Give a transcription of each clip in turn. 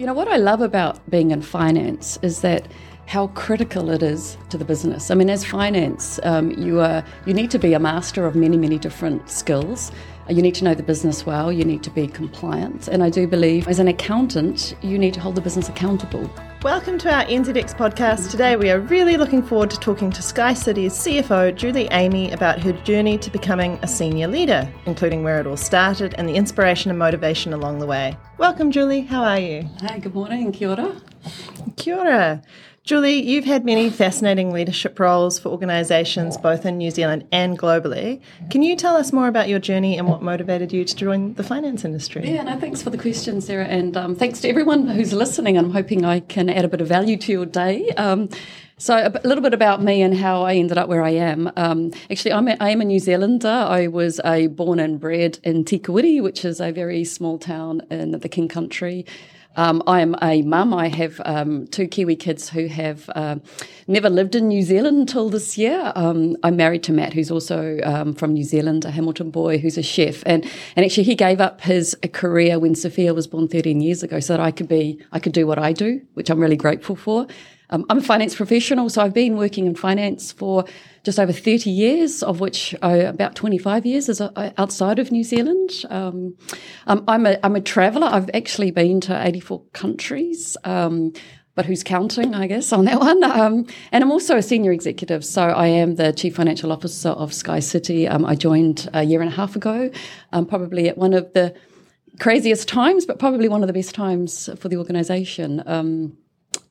You know, what I love about being in finance is that how critical it is to the business. I mean, as finance, um, you are you need to be a master of many, many different skills. You need to know the business well. You need to be compliant, and I do believe, as an accountant, you need to hold the business accountable. Welcome to our NZX podcast. Today, we are really looking forward to talking to Sky City's CFO, Julie Amey about her journey to becoming a senior leader, including where it all started and the inspiration and motivation along the way. Welcome, Julie. How are you? Hi, good morning. Kia ora. Kia ora. Julie, you've had many fascinating leadership roles for organisations both in New Zealand and globally. Can you tell us more about your journey and what motivated you to join the finance industry? Yeah, no, thanks for the question, Sarah, and um, thanks to everyone who's listening. I'm hoping I can add a bit of value to your day. Um, so a little bit about me and how I ended up where I am. Um, actually, I'm a, I am a New Zealander. I was a born and bred in Te Kuiti, which is a very small town in the King Country. Um, I'm a mum. I have um, two Kiwi kids who have uh, never lived in New Zealand until this year. Um, I'm married to Matt, who's also um, from New Zealand, a Hamilton boy who's a chef, and and actually he gave up his career when Sophia was born 13 years ago, so that I could be I could do what I do, which I'm really grateful for. Um, I'm a finance professional, so I've been working in finance for just over 30 years, of which about 25 years is uh, outside of New Zealand. Um, um, I'm a, I'm a traveller. I've actually been to 84 countries. Um, but who's counting, I guess, on that one? Um, and I'm also a senior executive, so I am the chief financial officer of Sky City. Um, I joined a year and a half ago, um, probably at one of the craziest times, but probably one of the best times for the organisation.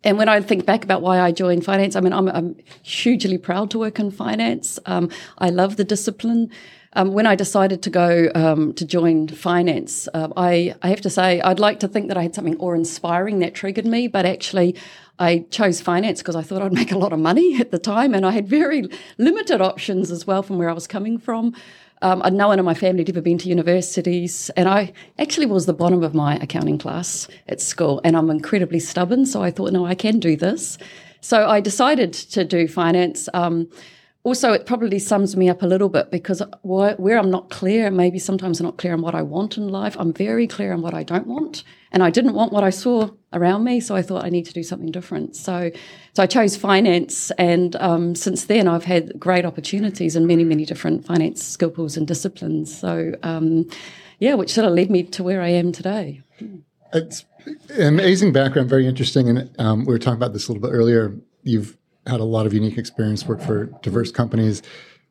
And when I think back about why I joined finance, I mean, I'm, I'm hugely proud to work in finance. Um, I love the discipline. Um, when I decided to go um, to join finance, uh, I, I have to say I'd like to think that I had something awe-inspiring that triggered me, but actually I chose finance because I thought I'd make a lot of money at the time, and I had very limited options as well from where I was coming from. Um, no one in my family had ever been to universities, and I actually was the bottom of my accounting class at school, and I'm incredibly stubborn, so I thought, no, I can do this. So I decided to do finance. Um, also, it probably sums me up a little bit because where I'm not clear, maybe sometimes I'm not clear on what I want in life, I'm very clear on what I don't want. And I didn't want what I saw around me, so I thought I need to do something different. So, so I chose finance, and um, since then I've had great opportunities in many, many different finance skill pools and disciplines. So, um, yeah, which sort of led me to where I am today. It's amazing background, very interesting. And um, we were talking about this a little bit earlier. You've had a lot of unique experience, worked for diverse companies.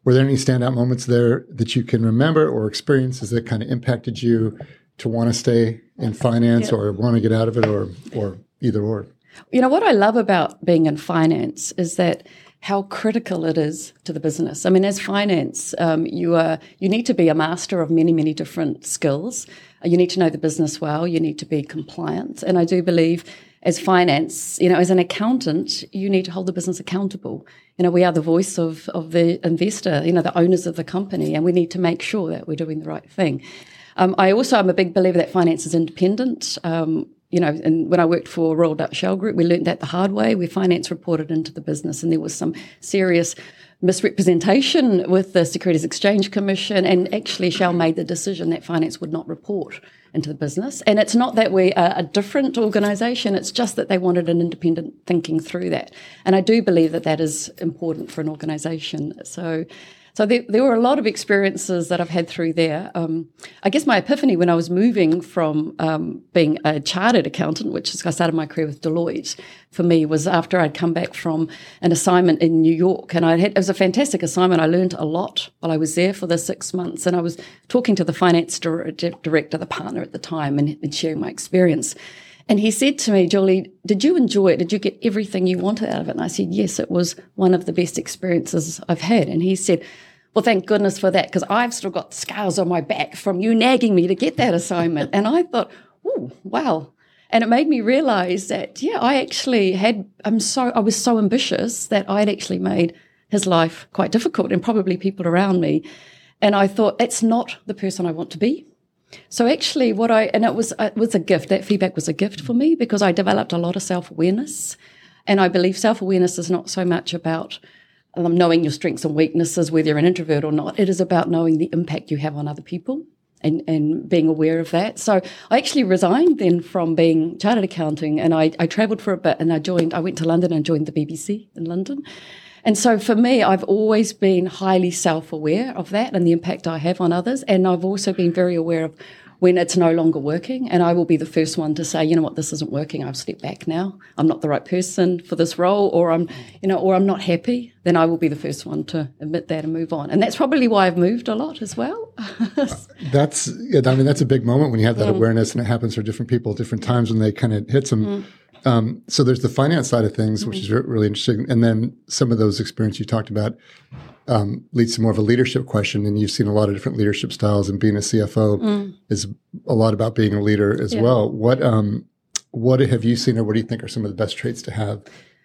Were there any standout moments there that you can remember or experiences that kind of impacted you to want to stay in finance or want to get out of it or or either or? You know what I love about being in finance is that how critical it is to the business. I mean, as finance, um, you are you need to be a master of many, many different skills. You need to know the business well. You need to be compliant, and I do believe as finance, you know, as an accountant, you need to hold the business accountable. You know, we are the voice of, of the investor, you know, the owners of the company, and we need to make sure that we're doing the right thing. Um, I also am a big believer that finance is independent. Um, you know, and when I worked for Royal Dutch Shell Group, we learned that the hard way, where finance reported into the business, and there was some serious misrepresentation with the Securities Exchange Commission, and actually Shell made the decision that finance would not report into the business. And it's not that we are a different organisation, it's just that they wanted an independent thinking through that. And I do believe that that is important for an organisation. So so there, there, were a lot of experiences that I've had through there. Um, I guess my epiphany when I was moving from um, being a chartered accountant, which is I started my career with Deloitte, for me was after I'd come back from an assignment in New York, and I had it was a fantastic assignment. I learned a lot while I was there for the six months, and I was talking to the finance director, the partner at the time, and, and sharing my experience. And he said to me, Julie, did you enjoy it? Did you get everything you wanted out of it? And I said, yes, it was one of the best experiences I've had. And he said, well, thank goodness for that, because I've still got scars on my back from you nagging me to get that assignment. and I thought, oh, wow. And it made me realize that, yeah, I actually had, I'm so, I was so ambitious that I'd actually made his life quite difficult and probably people around me. And I thought, that's not the person I want to be. So actually, what I and it was it was a gift. That feedback was a gift for me because I developed a lot of self awareness, and I believe self awareness is not so much about Um, knowing your strengths and weaknesses, whether you're an introvert or not. It is about knowing the impact you have on other people. and, and being aware of that. So I actually resigned then from being chartered accounting and I, I travelled for a bit and I joined, I went to London and joined the BBC in London. And so for me, I've always been highly self aware of that and the impact I have on others. And I've also been very aware of when it's no longer working. And I will be the first one to say, you know what, this isn't working. I've stepped back now. I'm not the right person for this role, or I'm, you know, or I'm not happy. Then I will be the first one to admit that and move on. And that's probably why I've moved a lot as well. that's, yeah, I mean, that's a big moment when you have that mm. awareness, and it happens for different people at different times when they kind of hit some. Mm. Um, so there's the finance side of things, which mm-hmm. is really interesting, and then some of those experiences you talked about um, leads to more of a leadership question. And you've seen a lot of different leadership styles, and being a CFO mm. is a lot about being a leader as yeah. well. What um, what have you seen, or what do you think are some of the best traits to have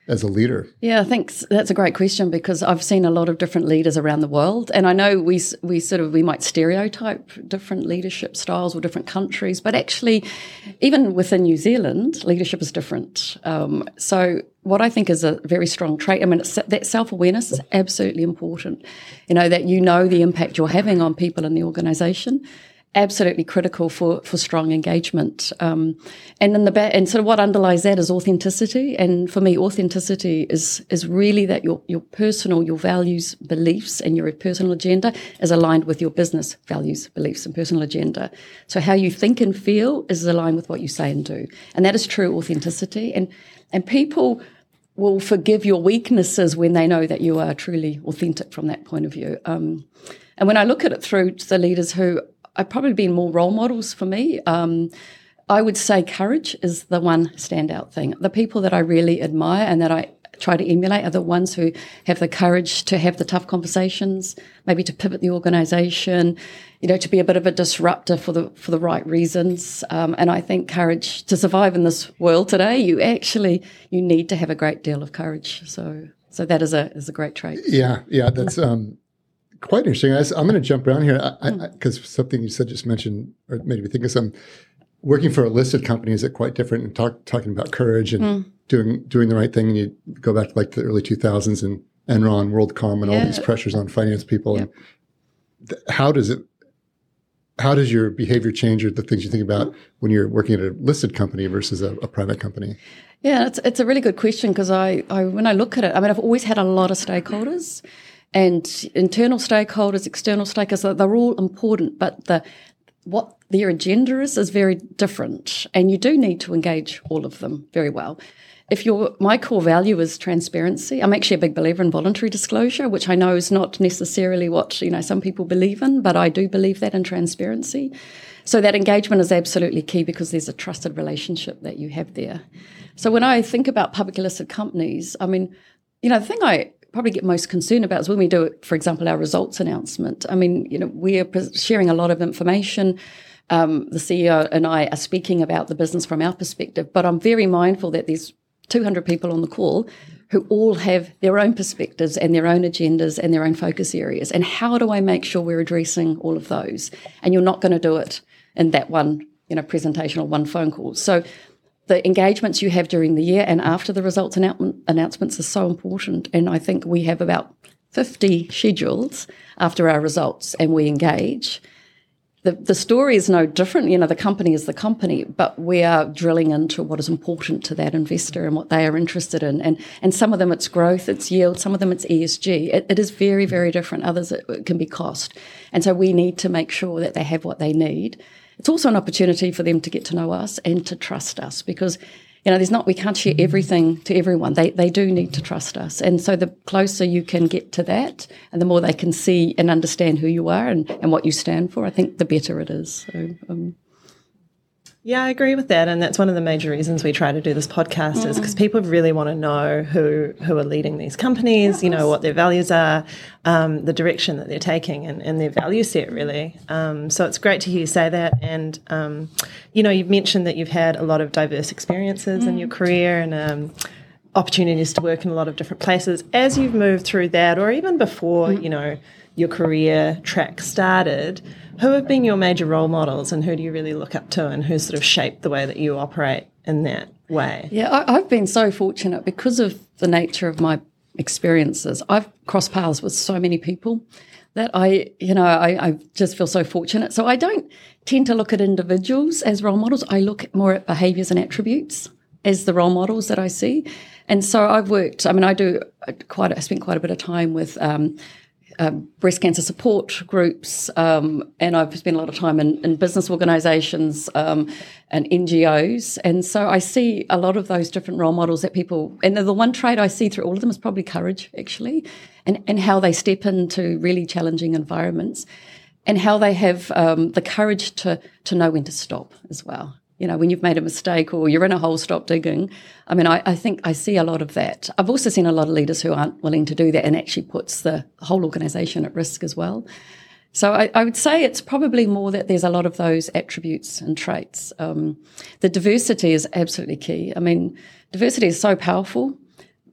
as a leader? Yeah, I think that's a great question because I've seen a lot of different leaders around the world, and I know we we sort of we might stereotype different leadership styles or different countries, but actually, even within New Zealand, leadership is different. Um, so, what I think is a very strong trait, I mean, that self awareness is absolutely important. You know that you know the impact you're having on people in the organisation absolutely critical for, for strong engagement. Um, and in the ba- and sort of what underlies that is authenticity. And for me, authenticity is is really that your your personal, your values, beliefs, and your personal agenda is aligned with your business values, beliefs, and personal agenda. So how you think and feel is aligned with what you say and do, and that is true authenticity. And and people will forgive your weaknesses when they know that you are truly authentic from that point of view. Um, and when I look at it through the leaders who I've probably been more role models for me. Um, I would say courage is the one standout thing. The people that I really admire and that I try to emulate are the ones who have the courage to have the tough conversations, maybe to pivot the organisation, you know, to be a bit of a disruptor for the for the right reasons. Um, and I think courage to survive in this world today, you actually you need to have a great deal of courage. So so that is a is a great trait. Yeah, yeah, that's um, quite interesting. I, am going to jump around here because mm. something you said just mentioned or made me think of some. Working for a listed company is it quite different? And talk, talking about courage and mm. doing doing the right thing, and you go back to like the early 2000s and Enron, WorldCom, and yeah. all these pressures on finance people. And th- how does it? How does your behavior change, or the things you think about when you're working at a listed company versus a, a private company? Yeah, it's it's a really good question because I, I when I look at it, I mean, I've always had a lot of stakeholders and internal stakeholders, external stakeholders, they're all important, but the what their agenda is is very different, and you do need to engage all of them very well. If your my core value is transparency, I'm actually a big believer in voluntary disclosure, which I know is not necessarily what you know some people believe in, but I do believe that in transparency. So that engagement is absolutely key because there's a trusted relationship that you have there. So when I think about publicly listed companies, I mean, you know, the thing I probably get most concerned about is when we do, for example, our results announcement. I mean, you know, we are sharing a lot of information. Um, the CEO and I are speaking about the business from our perspective, but I'm very mindful that there's 200 people on the call who all have their own perspectives and their own agendas and their own focus areas. And how do I make sure we're addressing all of those? And you're not going to do it in that one, you know, presentation or one phone call. So the engagements you have during the year and after the results announcements are so important. And I think we have about 50 schedules after our results and we engage. The, the story is no different. You know, the company is the company, but we are drilling into what is important to that investor and what they are interested in. And, and some of them it's growth, it's yield, some of them it's ESG. It, it is very, very different. Others it, it can be cost. And so we need to make sure that they have what they need it's also an opportunity for them to get to know us and to trust us because you know there's not we can't share everything to everyone. They they do need to trust us. And so the closer you can get to that and the more they can see and understand who you are and, and what you stand for i think the better it is. So um, yeah, I agree with that, and that's one of the major reasons we try to do this podcast mm. is because people really want to know who who are leading these companies, you know what their values are, um, the direction that they're taking, and, and their value set really. Um, so it's great to hear you say that, and um, you know you've mentioned that you've had a lot of diverse experiences mm. in your mm. career and um, opportunities to work in a lot of different places. As you've moved through that, or even before, mm. you know your career track started who have been your major role models and who do you really look up to and who sort of shaped the way that you operate in that way? Yeah, I, have been so fortunate because of the nature of my experiences. I've crossed paths with so many people that I, you know, I, I, just feel so fortunate. So I don't tend to look at individuals as role models. I look more at behaviours and attributes as the role models that I see. And so I've worked. I mean, I do quite. I spent quite a bit of time with. Um, um, breast cancer support groups, um, and I've spent a lot of time in, in business organisations um, and NGOs. And so I see a lot of those different role models that people, and the one trait I see through all of them is probably courage, actually, and, and how they step into really challenging environments and how they have um, the courage to, to know when to stop as well you know, when you've made a mistake or you're in a hole, stop digging. I mean, I, I, think I see a lot of that. I've also seen a lot of leaders who aren't willing to do that and actually puts the whole organisation at risk as well. So I, I, would say it's probably more that there's a lot of those attributes and traits. Um, the diversity is absolutely key. I mean, diversity is so powerful,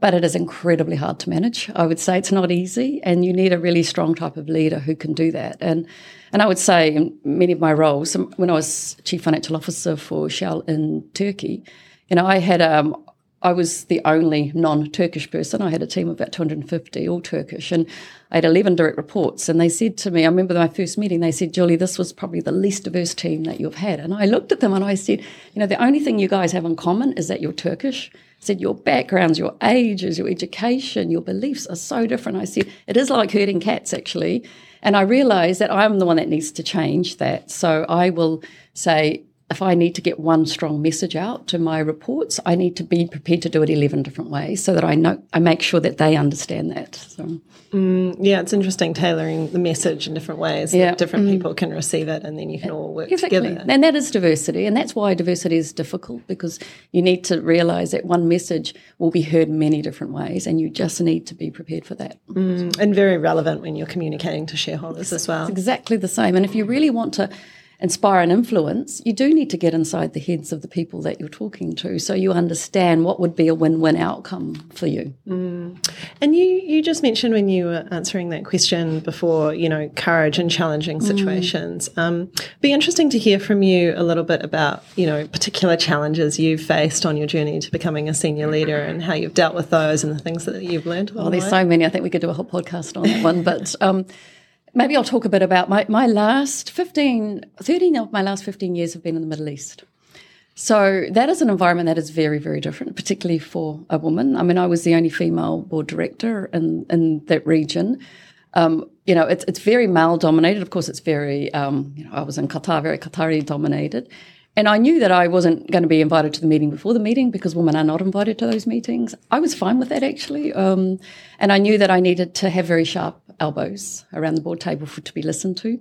but it is incredibly hard to manage. I would say it's not easy, and you need a really strong type of leader who can do that. And and I would say in many of my roles, um, when I was chief financial officer for Shell in Turkey, you know, I had um, I was the only non-Turkish person. I had a team of about 250, all Turkish, and I had 11 direct reports. And they said to me, I remember my first meeting, they said, Julie, this was probably the least diverse team that you've had. And I looked at them and I said, you know, the only thing you guys have in common is that you're Turkish. I said, your backgrounds, your ages, your education, your beliefs are so different. I said, it is like herding cats, actually. And I realized that I'm the one that needs to change that. So I will say, if I need to get one strong message out to my reports, I need to be prepared to do it 11 different ways so that I know, I make sure that they understand that. So. Mm, yeah, it's interesting tailoring the message in different ways yeah. that different mm. people can receive it and then you can all work exactly. together. And that is diversity. And that's why diversity is difficult because you need to realize that one message will be heard many different ways and you just need to be prepared for that. Mm, and very relevant when you're communicating to shareholders as well. It's exactly the same. And if you really want to inspire and influence, you do need to get inside the heads of the people that you're talking to so you understand what would be a win win outcome for you. Mm. And you, you just mentioned when you were answering that question before, you know, courage in challenging mm. situations. Mm. Um, be interesting to hear from you a little bit about, you know, particular challenges you've faced on your journey to becoming a senior leader and how you've dealt with those and the things that you've learned. Oh, there's so many. I think we could do a whole podcast on that one. But um, Maybe I'll talk a bit about my, my last 15, 13 of my last 15 years have been in the Middle East. So that is an environment that is very, very different, particularly for a woman. I mean, I was the only female board director in, in that region. Um, you know, it's, it's very male dominated. Of course, it's very, um, you know, I was in Qatar, very Qatari dominated. And I knew that I wasn't going to be invited to the meeting before the meeting because women are not invited to those meetings. I was fine with that actually. Um, and I knew that I needed to have very sharp elbows around the board table for to be listened to.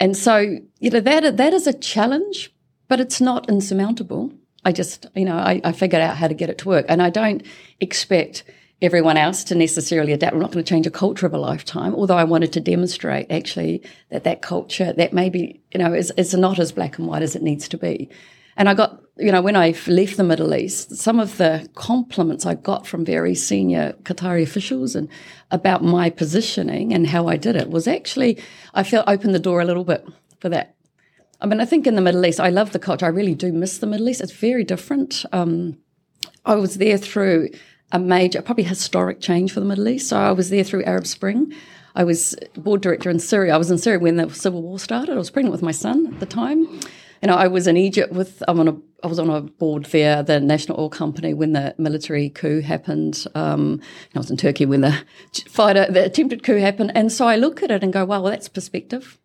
And so, you know, that that is a challenge, but it's not insurmountable. I just, you know, I, I figured out how to get it to work. And I don't expect everyone else to necessarily adapt. I'm not going to change a culture of a lifetime, although I wanted to demonstrate actually that that culture, that maybe, you know, is, is not as black and white as it needs to be. And I got, you know, when I left the Middle East, some of the compliments I got from very senior Qatari officials and about my positioning and how I did it was actually, I felt opened the door a little bit for that. I mean, I think in the Middle East, I love the culture. I really do miss the Middle East. It's very different. Um, I was there through a major, probably historic change for the Middle East. So I was there through Arab Spring. I was board director in Syria. I was in Syria when the civil war started. I was pregnant with my son at the time. You know, I was in Egypt with I'm on a I was on a board there, the National Oil Company, when the military coup happened. Um, I was in Turkey when the fighter, the attempted coup happened, and so I look at it and go, "Wow, well, that's perspective."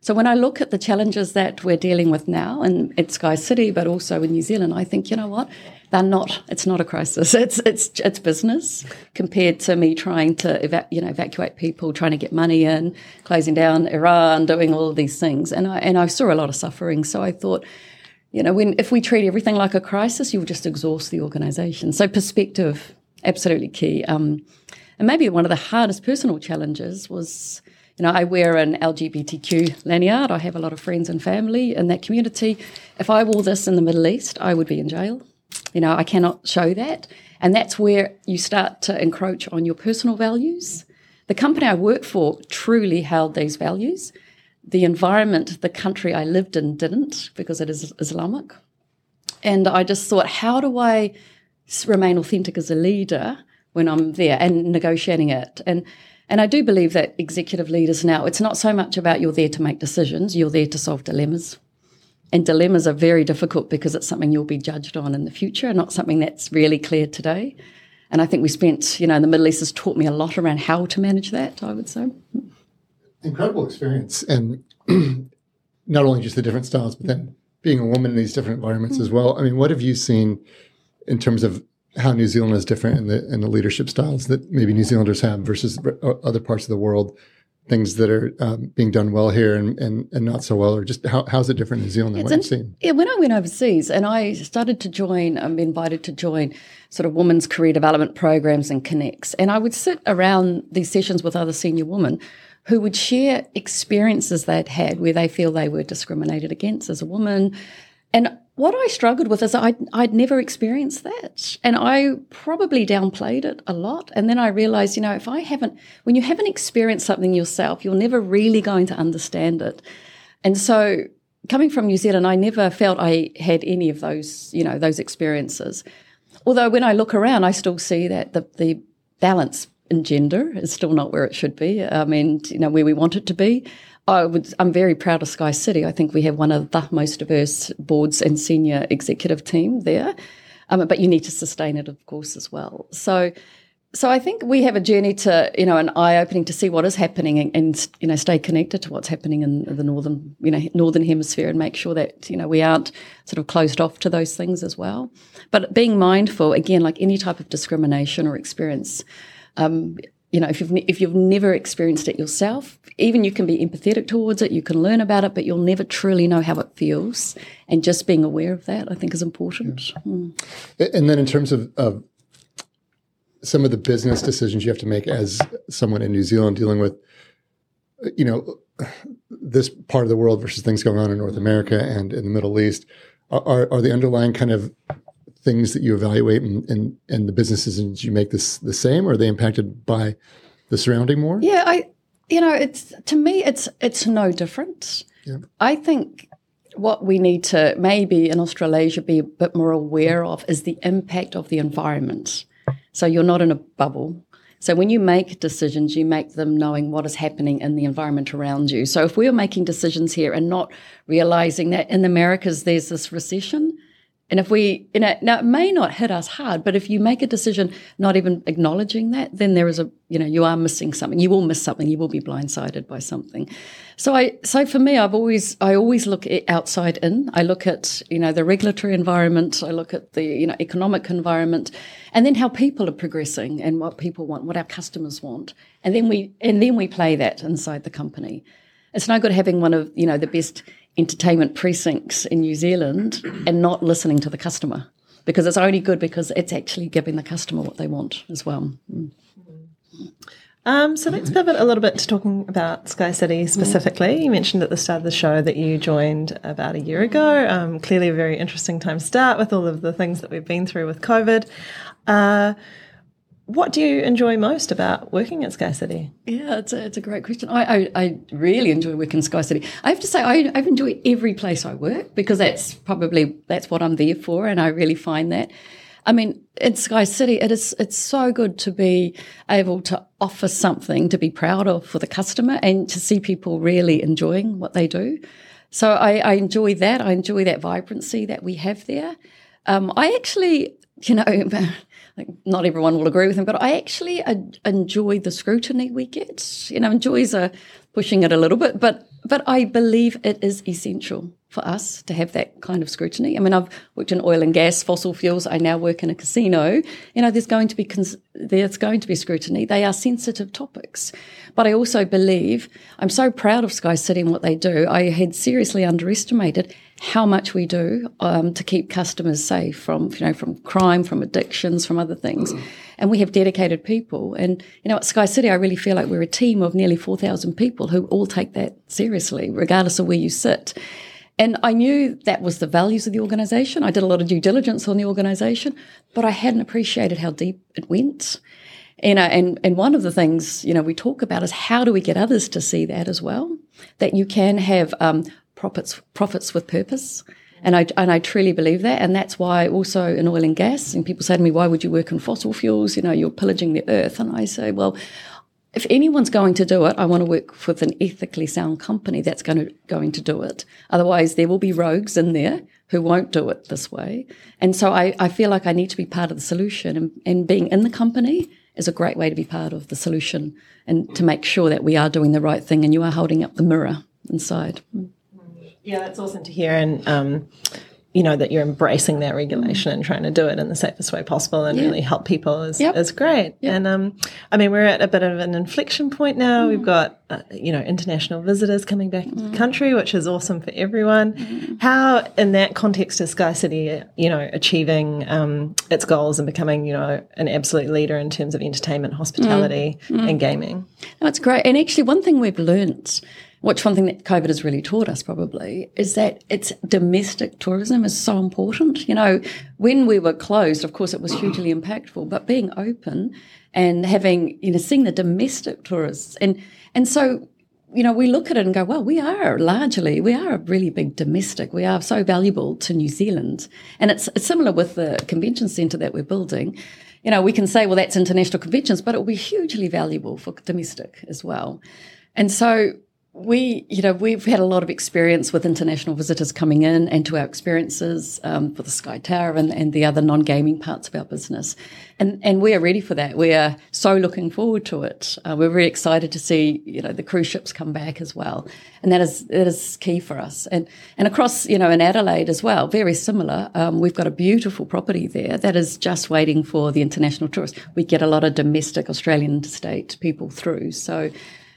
So when I look at the challenges that we're dealing with now, and at Sky City, but also in New Zealand, I think, you know what? They're not. It's not a crisis. It's it's it's business compared to me trying to eva- you know evacuate people, trying to get money in, closing down Iran, doing all of these things. And I and I saw a lot of suffering. So I thought, you know, when if we treat everything like a crisis, you'll just exhaust the organisation. So perspective, absolutely key. Um, and maybe one of the hardest personal challenges was you know, I wear an LGBTQ lanyard. I have a lot of friends and family in that community. If I wore this in the Middle East, I would be in jail. You know, I cannot show that. And that's where you start to encroach on your personal values. The company I worked for truly held these values. The environment, the country I lived in didn't because it is Islamic. And I just thought, how do I remain authentic as a leader when I'm there and negotiating it? And And I do believe that executive leaders now, it's not so much about you're there to make decisions, you're there to solve dilemmas. And dilemmas are very difficult because it's something you'll be judged on in the future, and not something that's really clear today. And I think we spent, you know, the Middle East has taught me a lot around how to manage that, I would say. Incredible experience. And not only just the different styles, but then being a woman in these different environments mm-hmm. as well. I mean, what have you seen in terms of how New Zealand is different in the in the leadership styles that maybe New Zealanders have versus other parts of the world. Things that are um, being done well here and, and, and not so well, or just how, how's it different in New Zealand than what you've seen? Yeah, when I went overseas and I started to join, I'm invited to join sort of women's career development programs and connects, and I would sit around these sessions with other senior women who would share experiences they'd had where they feel they were discriminated against as a woman, and what I struggled with is I'd, I'd never experienced that. And I probably downplayed it a lot. And then I realized, you know, if I haven't, when you haven't experienced something yourself, you're never really going to understand it. And so coming from New Zealand, I never felt I had any of those, you know, those experiences. Although when I look around, I still see that the, the balance in gender is still not where it should be. Um, I mean, you know, where we want it to be. I would, I'm very proud of Sky City. I think we have one of the most diverse boards and senior executive team there. Um, but you need to sustain it, of course, as well. So, so I think we have a journey to, you know, an eye opening to see what is happening and, and, you know, stay connected to what's happening in the northern, you know, northern hemisphere and make sure that, you know, we aren't sort of closed off to those things as well. But being mindful, again, like any type of discrimination or experience, um, you know, if you've if you've never experienced it yourself, even you can be empathetic towards it, you can learn about it, but you'll never truly know how it feels. And just being aware of that, I think, is important. Yeah. Mm. And then, in terms of, of some of the business decisions you have to make as someone in New Zealand dealing with, you know, this part of the world versus things going on in North America and in the Middle East, are, are the underlying kind of things that you evaluate and, and, and the businesses decisions you make this the same? Or are they impacted by the surrounding more? Yeah, I you know, it's to me it's it's no different. Yeah. I think what we need to maybe in Australasia be a bit more aware of is the impact of the environment. So you're not in a bubble. So when you make decisions, you make them knowing what is happening in the environment around you. So if we're making decisions here and not realizing that in the Americas there's this recession, and if we, you know, now it may not hit us hard, but if you make a decision not even acknowledging that, then there is a, you know, you are missing something. You will miss something. You will be blindsided by something. So I, so for me, I've always, I always look outside in. I look at, you know, the regulatory environment. I look at the, you know, economic environment, and then how people are progressing and what people want, what our customers want, and then we, and then we play that inside the company. It's no good having one of, you know, the best entertainment precincts in New Zealand and not listening to the customer because it's only good because it's actually giving the customer what they want as well. Mm. Um, so let's pivot a little bit to talking about Sky City specifically. You mentioned at the start of the show that you joined about a year ago. Um, clearly, a very interesting time to start with all of the things that we've been through with COVID. Uh, what do you enjoy most about working at Sky City? Yeah, it's a, it's a great question. I, I, I really enjoy working in Sky City. I have to say, I, I've enjoyed every place I work because that's probably that's what I'm there for, and I really find that. I mean, in Sky City, it is it's so good to be able to offer something to be proud of for the customer and to see people really enjoying what they do. So I, I enjoy that. I enjoy that vibrancy that we have there. Um, I actually, you know. not everyone will agree with him, but I actually enjoy the scrutiny we get. You know, enjoys a pushing it a little bit, but but I believe it is essential for us to have that kind of scrutiny. I mean, I've worked in oil and gas, fossil fuels. I now work in a casino. You know, there's going to be cons- there's going to be scrutiny. They are sensitive topics, but I also believe I'm so proud of Sky City and what they do. I had seriously underestimated how much we do um, to keep customers safe from you know from crime, from addictions, from other things. And we have dedicated people. And you know, at Sky City, I really feel like we're a team of nearly four thousand people who all take that seriously, regardless of where you sit. And I knew that was the values of the organisation. I did a lot of due diligence on the organisation, but I hadn't appreciated how deep it went. You know, and, and one of the things, you know, we talk about is how do we get others to see that as well? That you can have um, profits profits with purpose. And I, and I truly believe that. And that's why also in oil and gas, and people say to me, why would you work in fossil fuels? You know, you're pillaging the earth. And I say, well, if anyone's going to do it, I want to work with an ethically sound company that's going to going to do it. Otherwise, there will be rogues in there who won't do it this way. And so I, I feel like I need to be part of the solution, and, and being in the company is a great way to be part of the solution and to make sure that we are doing the right thing and you are holding up the mirror inside. Yeah, that's awesome to hear. And um, you know that you're embracing that regulation and trying to do it in the safest way possible and yeah. really help people is, yep. is great yep. and um, i mean we're at a bit of an inflection point now mm. we've got uh, you know international visitors coming back mm. into the mm. country which is awesome for everyone mm. how in that context is sky city you know achieving um, its goals and becoming you know an absolute leader in terms of entertainment hospitality mm. Mm. and gaming that's great and actually one thing we've learned which one thing that COVID has really taught us probably is that it's domestic tourism is so important. You know, when we were closed, of course, it was hugely impactful, but being open and having, you know, seeing the domestic tourists and, and so, you know, we look at it and go, well, we are largely, we are a really big domestic. We are so valuable to New Zealand. And it's, it's similar with the convention centre that we're building you know, we can say, well, that's international conventions, but it will be hugely valuable for domestic as well. And so we, you know, we've had a lot of experience with international visitors coming in and to our experiences um, for the Sky Tower and, and the other non-gaming parts of our business. And, and we are ready for that. We are so looking forward to it. Uh, we're very excited to see, you know, the cruise ships come back as well. And that is, that is key for us. And, and across, you know, in Adelaide as well, very similar. Um, we've got a beautiful property there that is just waiting for the international tourists. We get a lot of domestic Australian interstate people through. So,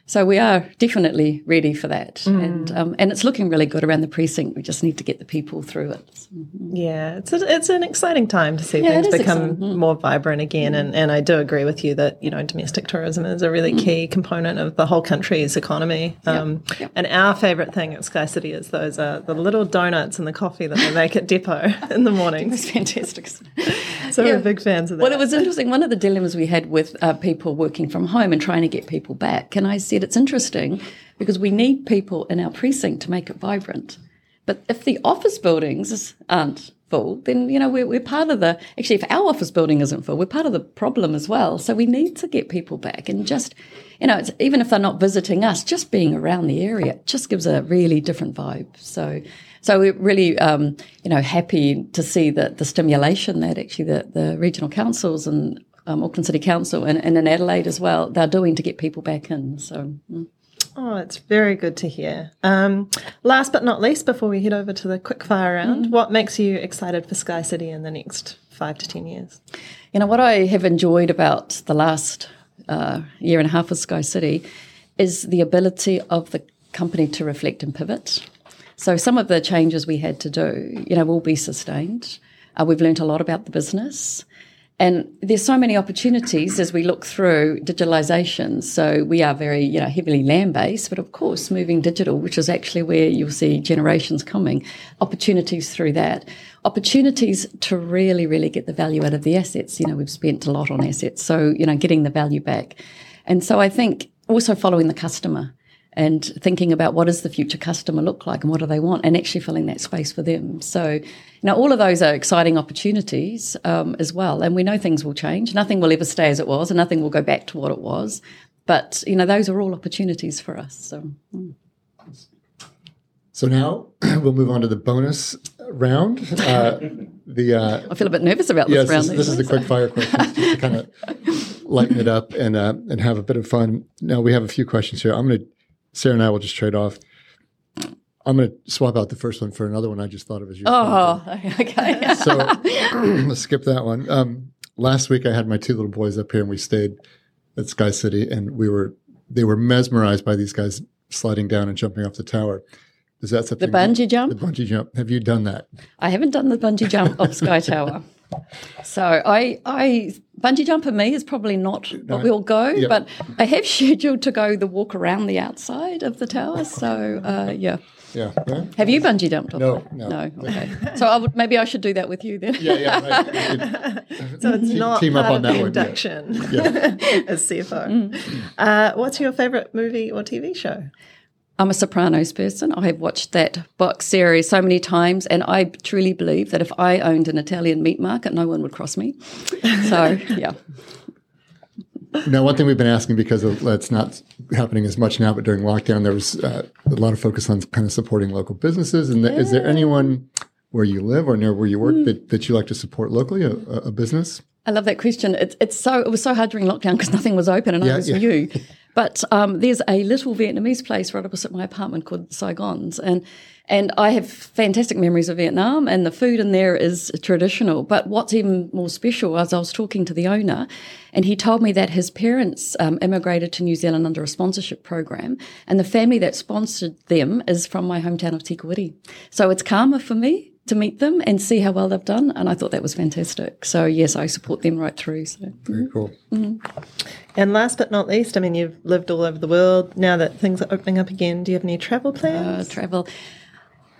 so we are definitely ready for that, mm. and um, and it's looking really good around the precinct. We just need to get the people through it. Mm-hmm. Yeah, it's a, it's an exciting time to see yeah, things become mm. more vibrant again, mm. and and I do agree with you that you know domestic tourism is a really mm. key component of the whole country's economy. Um, yep. Yep. And our favourite thing at Sky City is those uh, the little donuts and the coffee that they make at Depot in the morning. It's fantastic. so yeah. we're big fans of that. Well, it was interesting. One of the dilemmas we had with uh, people working from home and trying to get people back, and I said it's interesting because we need people in our precinct to make it vibrant. But if the office buildings aren't full, then you know we're, we're part of the. Actually, if our office building isn't full, we're part of the problem as well. So we need to get people back and just, you know, even if they're not visiting us, just being around the area just gives a really different vibe. So. So we're really, um, you know, happy to see that the stimulation that actually the, the regional councils and um, Auckland City Council and, and in Adelaide as well, they're doing to get people back in. So. Mm. Oh, it's very good to hear. Um, last but not least, before we head over to the quick fire round, mm. what makes you excited for Sky City in the next five to 10 years? You know, what I have enjoyed about the last uh, year and a half of Sky City is the ability of the company to reflect and pivot. So some of the changes we had to do, you know, will be sustained. Uh, we've learned a lot about the business. And there's so many opportunities as we look through digitalization. So we are very, you know, heavily land based, but of course moving digital, which is actually where you'll see generations coming, opportunities through that. Opportunities to really, really get the value out of the assets. You know, we've spent a lot on assets. So, you know, getting the value back. And so I think also following the customer and thinking about what does the future customer look like and what do they want and actually filling that space for them. So, you know, all of those are exciting opportunities um, as well. And we know things will change. Nothing will ever stay as it was and nothing will go back to what it was. But, you know, those are all opportunities for us. So, mm. so now we'll move on to the bonus round. Uh, the uh, I feel a bit nervous about this yes, round. This, this is the quick fire questions just to kind of lighten it up and uh, and have a bit of fun. Now we have a few questions here. I'm going to Sarah and I will just trade off. I'm going to swap out the first one for another one I just thought of as your. Oh, okay. so let's skip that one. Um, last week I had my two little boys up here and we stayed at Sky City and we were they were mesmerized by these guys sliding down and jumping off the tower. Is that something? The bungee jump. The bungee jump. Have you done that? I haven't done the bungee jump off Sky Tower. So I, I bungee jump for me is probably not no, what we'll go, yep. but I have scheduled to go the walk around the outside of the tower. So uh, yeah. Yeah. yeah. Have you bungee jumped? No, no, no. Okay. so I would maybe I should do that with you then. Yeah, yeah. Right. so it's team, not team part up on of the induction yeah. as CFO. Mm. Uh, what's your favourite movie or TV show? I'm a Sopranos person. I have watched that box series so many times, and I truly believe that if I owned an Italian meat market, no one would cross me. So, yeah. now, one thing we've been asking because of, it's not happening as much now, but during lockdown, there was uh, a lot of focus on kind of supporting local businesses. And is there anyone where you live or near where you work that, that you like to support locally, a, a business? I love that question. It's it's so it was so hard during lockdown because nothing was open and yeah, I was yeah. new. But um, there's a little Vietnamese place right opposite my apartment called Saigon's, and and I have fantastic memories of Vietnam, and the food in there is traditional. But what's even more special was I was talking to the owner, and he told me that his parents um, immigrated to New Zealand under a sponsorship program, and the family that sponsored them is from my hometown of Te So it's karma for me to meet them and see how well they've done. And I thought that was fantastic. So yes, I support them right through. So very cool. Mm-hmm. And last but not least, I mean, you've lived all over the world. Now that things are opening up again, do you have any travel plans? Uh, travel.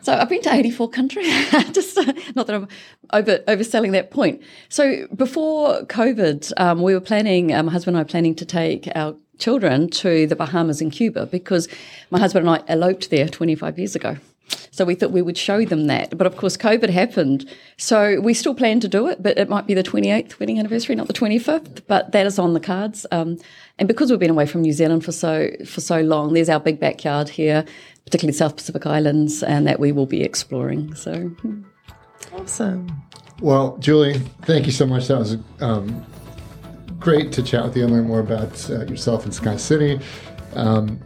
So I've been to 84 countries. Just uh, not that I'm over overselling that point. So before COVID, um, we were planning. Um, my husband and I were planning to take our children to the Bahamas and Cuba because my husband and I eloped there 25 years ago. So we thought we would show them that. But of course, COVID happened. So we still plan to do it, but it might be the 28th wedding anniversary, not the 25th. But that is on the cards. Um, and because we've been away from New Zealand for so for so long, there's our big backyard here, particularly South Pacific Islands, and that we will be exploring. So hmm. awesome. Well, Julie, thank you so much. That was um, great to chat with you and learn more about uh, yourself and Sky City. Um,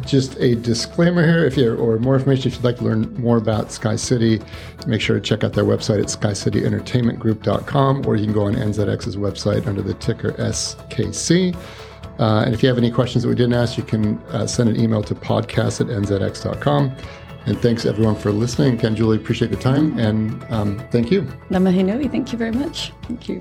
just a disclaimer here if you or more information if you'd like to learn more about sky city make sure to check out their website at skycityentertainmentgroup.com or you can go on nzx's website under the ticker skc uh, and if you have any questions that we didn't ask you can uh, send an email to podcast at nzx.com and thanks everyone for listening. Again julie appreciate the time and um, thank you. Ngā mihi nui thank you very much. Thank you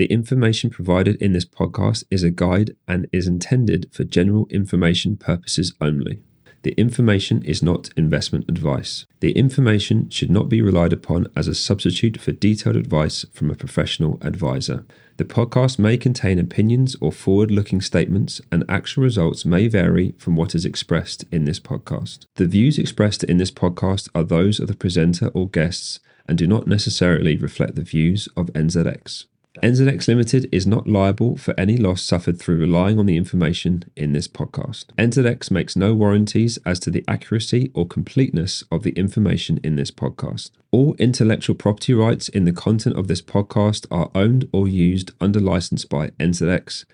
The information provided in this podcast is a guide and is intended for general information purposes only. The information is not investment advice. The information should not be relied upon as a substitute for detailed advice from a professional advisor. The podcast may contain opinions or forward looking statements, and actual results may vary from what is expressed in this podcast. The views expressed in this podcast are those of the presenter or guests and do not necessarily reflect the views of NZX. NZX Limited is not liable for any loss suffered through relying on the information in this podcast. NZX makes no warranties as to the accuracy or completeness of the information in this podcast. All intellectual property rights in the content of this podcast are owned or used under license by NZX,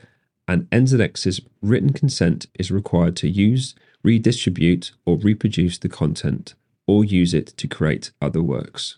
and NZX's written consent is required to use, redistribute, or reproduce the content or use it to create other works.